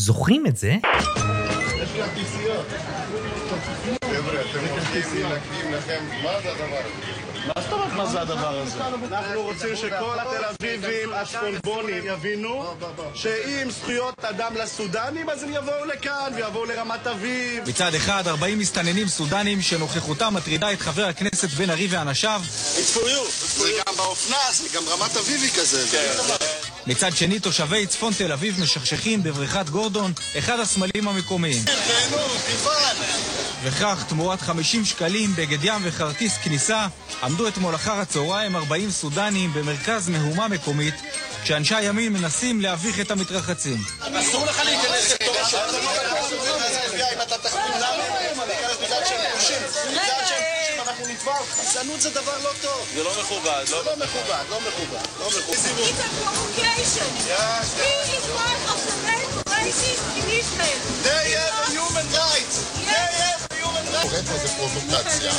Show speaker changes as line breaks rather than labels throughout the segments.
זוכרים את זה?
יש כרטיסיות. חבר'ה, אתם רוצים להקדים לכם, מה זה הדבר הזה?
מה זאת אומרת מה זה הדבר הזה? אנחנו רוצים שכל התל אביבים הצפונבונים יבינו שאם זכויות אדם לסודנים אז הם יבואו לכאן ויבואו לרמת אביב
מצד אחד, 40 מסתננים סודנים שנוכחותם מטרידה את חבר הכנסת בן ארי ואנשיו.
It's for you. זה גם באופנה, זה גם רמת אביבי כזה.
מצד שני, תושבי צפון תל אביב משכשכים בבריכת גורדון, אחד הסמלים המקומיים. וכך, תמורת 50 שקלים, בגד ים וכרטיס כניסה, עמדו אתמול אחר הצהריים 40 סודנים במרכז מהומה מקומית, כשאנשי הימין מנסים להביך את המתרחצים.
אסור לך להיכנס לתורה של אם אתה תחתום לנו, להיכנס בגלל שהם כבושים. בגלל שהם כבושים אותך. גזענות זה דבר לא טוב. זה לא מכובד. לא מכובד, לא מכובד. לא מכובד.
It's a provocation. He is one of the main racists in Israel.
They have a human rights. They have a human
פה איזה פרובוקציה,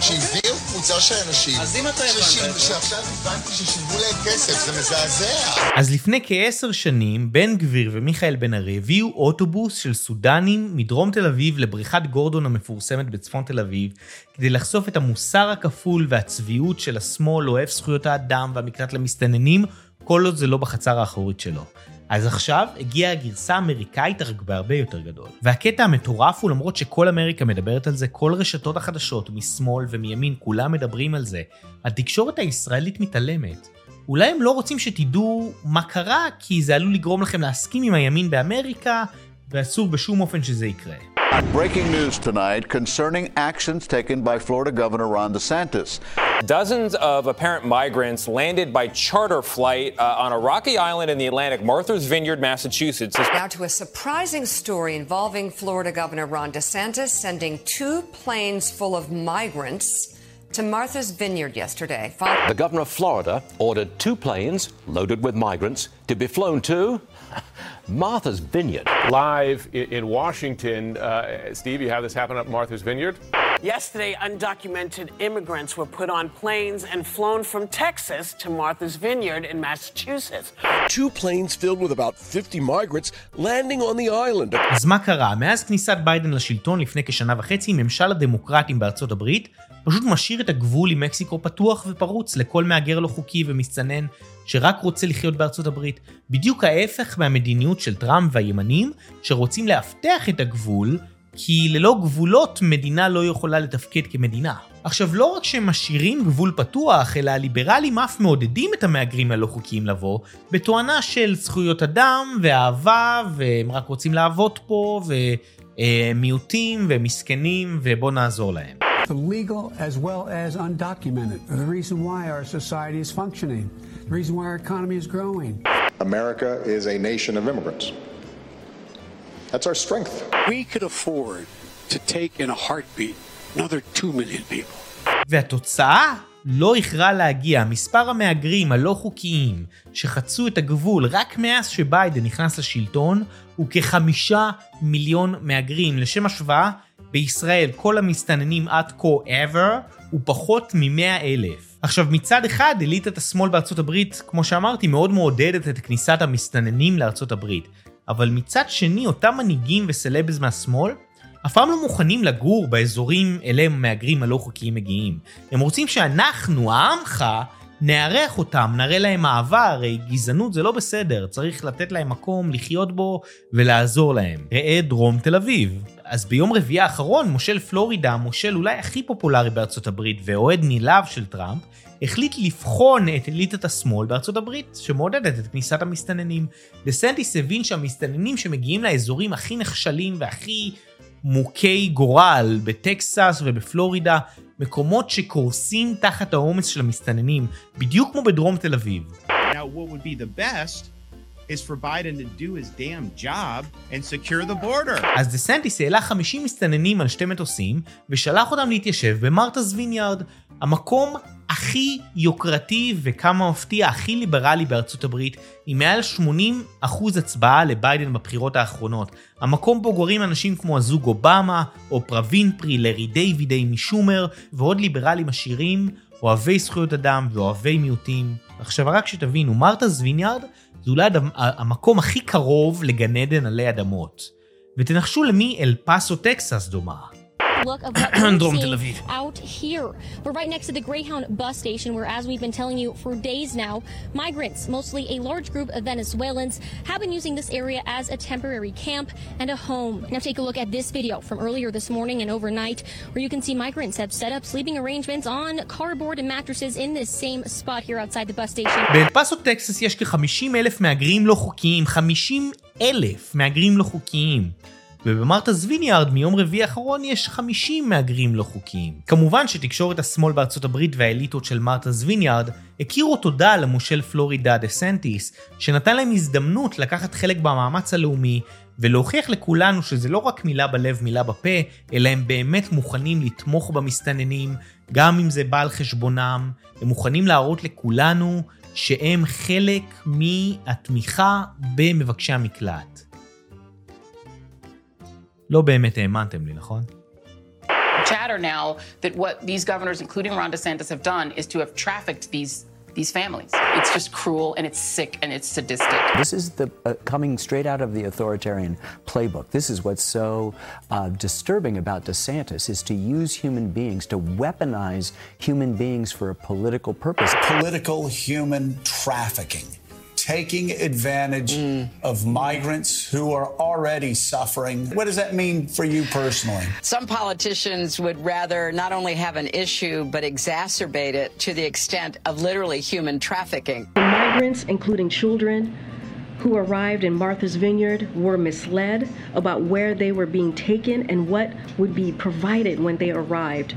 שהביאו קבוצה של אנשים,
אז אם אתה הבנת את זה.
שעכשיו הבנתי ששילמו להם כסף, זה מזעזע.
אז לפני כעשר שנים, בן גביר ומיכאל בן ארי הביאו אוטובוס של סודנים מדרום תל אביב לבריכת גורדון המפורסמת בצפון תל אביב, כדי לחשוף את המוסר הכפול והצביעות של השמאל אוהב זכויות האדם והמקלט למסתננים, כל עוד זה לא בחצר האחורית שלו. אז עכשיו הגיעה הגרסה האמריקאית רק בהרבה יותר גדול. והקטע המטורף הוא למרות שכל אמריקה מדברת על זה, כל רשתות החדשות משמאל ומימין כולם מדברים על זה, התקשורת הישראלית מתעלמת. אולי הם לא רוצים שתדעו מה קרה, כי זה עלול לגרום לכם להסכים עם הימין באמריקה, ואסור בשום אופן שזה יקרה.
Breaking news tonight concerning actions taken by Florida Governor Ron DeSantis.
Dozens of apparent migrants landed by charter flight uh, on a rocky island in the Atlantic, Martha's Vineyard, Massachusetts.
Now to a surprising story involving Florida Governor Ron DeSantis sending two planes full of migrants to Martha's Vineyard yesterday. Fol-
The governor of Florida ordered two planes loaded with migrants to be flown to Martha's Vineyard.
live in Washington. Uh, Steve, you have this happen up Martha's Vineyard?
Yesterday, undocumented immigrants were put on planes and flown from Texas to Martha's Vineyard in Massachusetts.
Two planes filled with about 50 migrants landing on the island.
אז מה קרה? מאז כניסת ביידן לשלטון לפני כשנה וחצי, ממשל הדמוקרטים בארצות הברית פשוט משאיר את הגבול עם מקסיקו פתוח ופרוץ לכל מהגר לא חוקי ומסתנן שרק רוצה לחיות בארצות הברית. בדיוק ההפך מהמדיניות של טראמפ והימנים, שרוצים לאבטח את הגבול, כי ללא גבולות מדינה לא יכולה לתפקד כמדינה. עכשיו, לא רק שהם משאירים גבול פתוח, אלא הליברלים אף מעודדים את המהגרים הלא חוקיים לבוא, בתואנה של זכויות אדם ואהבה, והם רק רוצים לעבוד פה, ומיעוטים ומסכנים, ובוא נעזור להם.
legal as well as undocumented, are the reason why our society is functioning, the reason why our economy is growing.
America is a nation of immigrants. That's our strength.
We could afford to take in a heartbeat another 2 million people.
והתוצאה לא איחרה להגיע. מספר המהגרים הלא חוקיים שחצו את הגבול רק מאז שביידן נכנס לשלטון הוא כחמישה מיליון מהגרים. לשם השוואה, בישראל כל המסתננים עד כה ever הוא פחות מ-100 אלף. עכשיו מצד אחד אליטת השמאל בארצות הברית, כמו שאמרתי, מאוד מעודדת את כניסת המסתננים לארצות הברית. אבל מצד שני אותם מנהיגים וסלבס מהשמאל אף פעם לא מוכנים לגור באזורים אליהם המהגרים הלא חוקיים מגיעים. הם רוצים שאנחנו, העמך, נארח אותם, נראה להם אהבה, הרי גזענות זה לא בסדר, צריך לתת להם מקום לחיות בו ולעזור להם. ראה דרום תל אביב. אז ביום רביעי האחרון, מושל פלורידה, המושל אולי הכי פופולרי בארצות הברית ואוהד נלהב של טראמפ, החליט לבחון את אליטת השמאל בארצות הברית, שמעודדת את כניסת המסתננים. דסנטיס הבין שהמסתננים שמגיעים לאזורים הכי נחשלים והכי מוכי גורל בטקסס ובפלורידה, מקומות שקורסים תחת העומס של המסתננים, בדיוק כמו בדרום תל אביב.
Now, is for Biden to do his damn job and secure the border.
אז דסנטיס העלה 50 מסתננים על שתי מטוסים, ושלח אותם להתיישב במרתה'ס ויניארד, המקום הכי יוקרתי וכמה מפתיע הכי ליברלי בארצות הברית, עם מעל 80% הצבעה לביידן בבחירות האחרונות. המקום בו גורים אנשים כמו הזוג אובמה, אופרה וינפרי, לארי דיוויד, אימי שומר, ועוד ליברלים עשירים, אוהבי זכויות אדם ואוהבי מיעוטים. עכשיו רק שתבינו, מרתס ויניארד זה אולי המקום הכי קרוב לגן עדן עלי אדמות. ותנחשו למי אל פאסו טקסס דומה.
look of what we're
דרום תל
seeing
אביב.
out here. We're right next to the Greyhound bus station where, as we've been telling you for days now, migrants, mostly a large group of Venezuelans, have been using this area as a temporary camp and a home. Now take a look at this video from earlier this morning and overnight where you can see migrants have set up sleeping arrangements on cardboard and mattresses in this same spot here outside the bus station.
באל פאסו טקסס יש כ-50 אלף מהגרים לא חוקיים, 50 אלף מהגרים לא חוקיים. ובמרתס ויניארד מיום רביעי האחרון יש 50 מהגרים לא חוקיים. כמובן שתקשורת השמאל בארצות הברית והאליטות של מרתס ויניארד הכירו תודה למושל פלורידה דה סנטיס, שנתן להם הזדמנות לקחת חלק במאמץ הלאומי ולהוכיח לכולנו שזה לא רק מילה בלב מילה בפה, אלא הם באמת מוכנים לתמוך במסתננים, גם אם זה בא על חשבונם, הם מוכנים להראות לכולנו שהם חלק מהתמיכה במבקשי המקלט. לא באמת האמנתם לי, נכון?
chatter now that what these governors, including Ron DeSantis, have done is to have trafficked these these families. It's just cruel and it's sick and it's sadistic.
This is the uh, coming straight out of the authoritarian playbook. This is what's so uh, disturbing about DeSantis is to use human beings to weaponize human beings for a political purpose.
Political human trafficking. Taking advantage of migrants who are already suffering. What does that mean for you personally?
Some politicians would rather not only have an issue, but exacerbate it to the extent of literally human trafficking.
The Migrants, including children, who arrived in Martha's Vineyard were misled about where they were being taken and what would be provided when they arrived.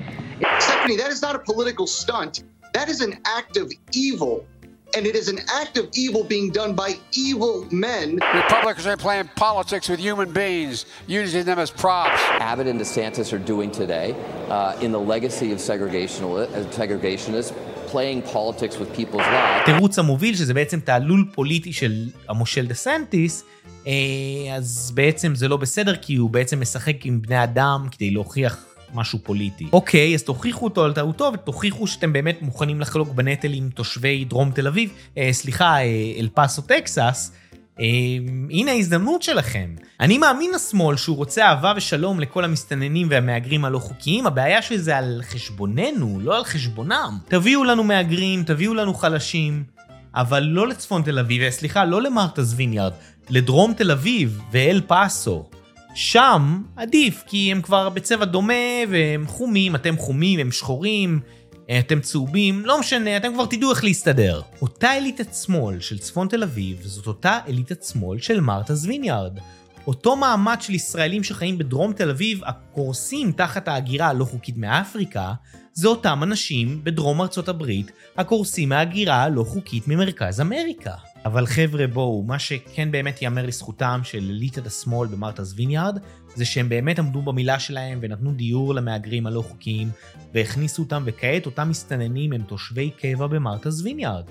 Stephanie, that is not a political stunt. That is an act of evil. And it is an act of evil being done by evil men.
Republicans are playing politics with human beings, using them as props.
Abbott and DeSantis are doing today uh, in the legacy of uh, segregationists, playing politics with people's lives.
התירוץ המוביל שזה בעצם תעלול פוליטי של המושל דסנטיס, אה, אז בעצם זה לא בסדר כי הוא בעצם משחק עם בני אדם כדי להוכיח משהו פוליטי. אוקיי, אז תוכיחו אותו על טעותו ותוכיחו שאתם באמת מוכנים לחלוק בנטל עם תושבי דרום תל אביב, אה, סליחה, אה, אל פאסו טקסס. אה, הנה ההזדמנות שלכם. אני מאמין לשמאל שהוא רוצה אהבה ושלום לכל המסתננים והמהגרים הלא חוקיים, הבעיה שזה על חשבוננו, לא על חשבונם. תביאו לנו מהגרים, תביאו לנו חלשים, אבל לא לצפון תל אביב, אה, סליחה, לא למרתס ויניארד, לדרום תל אביב ואל פאסו. שם עדיף, כי הם כבר בצבע דומה והם חומים, אתם חומים, הם שחורים, אתם צהובים, לא משנה, אתם כבר תדעו איך להסתדר. אותה אליטת שמאל של צפון תל אביב, זאת אותה אליטת שמאל של מרתס ויניארד. אותו מעמד של ישראלים שחיים בדרום תל אביב, הקורסים תחת ההגירה הלא חוקית מאפריקה, זה אותם אנשים בדרום ארצות הברית, הקורסים מההגירה הלא חוקית ממרכז אמריקה. אבל חבר'ה בואו, מה שכן באמת ייאמר לזכותם של אליטת השמאל במרתה'ס ויניארד, זה שהם באמת עמדו במילה שלהם ונתנו דיור למהגרים הלא חוקיים, והכניסו אותם, וכעת אותם מסתננים הם תושבי קבע במרתה'ס ויניארד.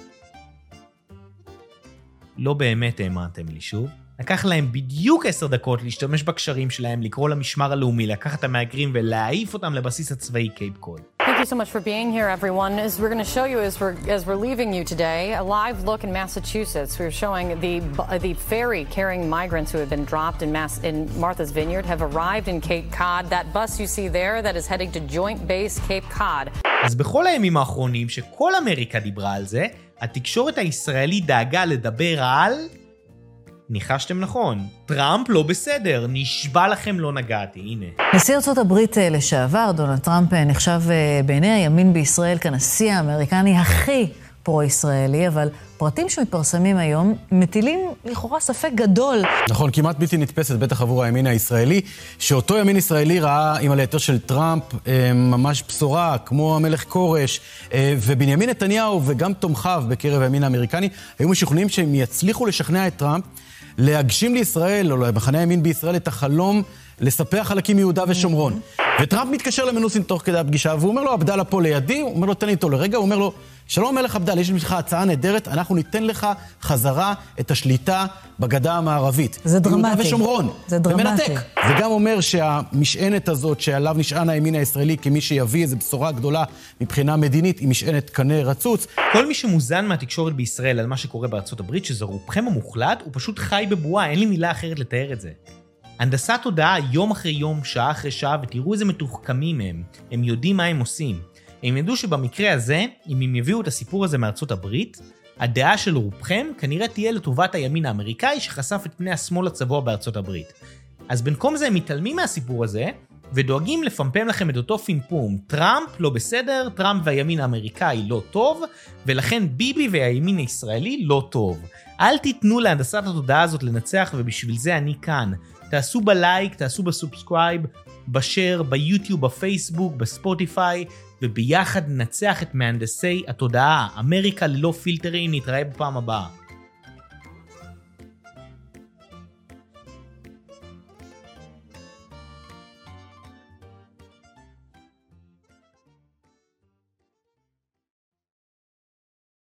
לא באמת האמנתם לי שוב. לקח להם בדיוק עשר דקות להשתמש בקשרים שלהם, לקרוא למשמר הלאומי, לקחת את המהגרים ולהעיף אותם לבסיס הצבאי קייפ קוד.
Thank you so much for being here, everyone. As we're going to show you as we're as we're leaving you today, a live look in Massachusetts. We're showing the the ferry carrying migrants who have been dropped in Mass in Martha's Vineyard have arrived in Cape Cod. That bus you see there that is heading to Joint Base Cape Cod.
אז בכל הימים האחרונים שכל אמריקה דיברה על זה, התקשורת הישראלית דאגה לדבר על... ניחשתם נכון, טראמפ לא בסדר, נשבע לכם לא נגעתי, הנה.
נשיא ארצות הברית אה, לשעבר, דונלד טראמפ, אה, נחשב אה, בעיני הימין בישראל כנשיא האמריקני הכי פרו-ישראלי, אבל פרטים שמתפרסמים היום מטילים לכאורה ספק גדול.
נכון, כמעט בלתי נתפסת, בטח עבור הימין הישראלי, שאותו ימין ישראלי ראה עם הלהיתר של טראמפ ממש בשורה, כמו המלך כורש, ובנימין נתניהו וגם תומכיו בקרב הימין האמריקני היו משוכנעים שהם יצליחו לשכנע את טראמפ להגשים לישראל, או למחנה הימין בישראל, את החלום לספח חלקים מיהודה ושומרון. וטראמפ מתקשר למנוסין תוך כדי הפגישה, והוא אומר לו, עבדאללה פה לידי, הוא אומר לו, תן לי איתו לרגע, הוא אומר לו, שלום מלך עבדאללה, יש בשבילך הצעה נהדרת, אנחנו ניתן לך חזרה את השליטה בגדה המערבית.
זה דרמטי.
ושומרון.
זה דרמטי.
ומנתק. וגם אומר שהמשענת הזאת שעליו נשען הימין הישראלי כמי שיביא איזו בשורה גדולה מבחינה מדינית, היא משענת קנה רצוץ.
כל מי שמוזן מהתקשורת בישראל על מה שקורה בארצות הברית, שזה רובכם המוחלט, הוא פשוט חי בבועה, אין לי מילה אחרת לתאר את זה. הנדסת תודעה יום אחרי יום, שעה אחרי שעה, ותראו איזה מתוחכמים הם. הם יודעים מה הם עושים. הם ידעו שבמקרה הזה, אם הם יביאו את הסיפור הזה מארצות הברית, הדעה של רובכם כנראה תהיה לטובת הימין האמריקאי שחשף את פני השמאל הצבוע בארצות הברית. אז במקום זה הם מתעלמים מהסיפור הזה, ודואגים לפמפם לכם את אותו פימפום. טראמפ לא בסדר, טראמפ והימין האמריקאי לא טוב, ולכן ביבי והימין הישראלי לא טוב. אל תיתנו להנדסת התודעה הזאת לנצח, ובשביל זה אני כאן. תעשו ב like, תעשו ב subscribe, ב share, ביוטיוב, בפייסבוק, בספוטיפיי, וביחד ננצח את מהנדסי התודעה. אמריקה ללא פילטרים, נתראה בפעם הבאה.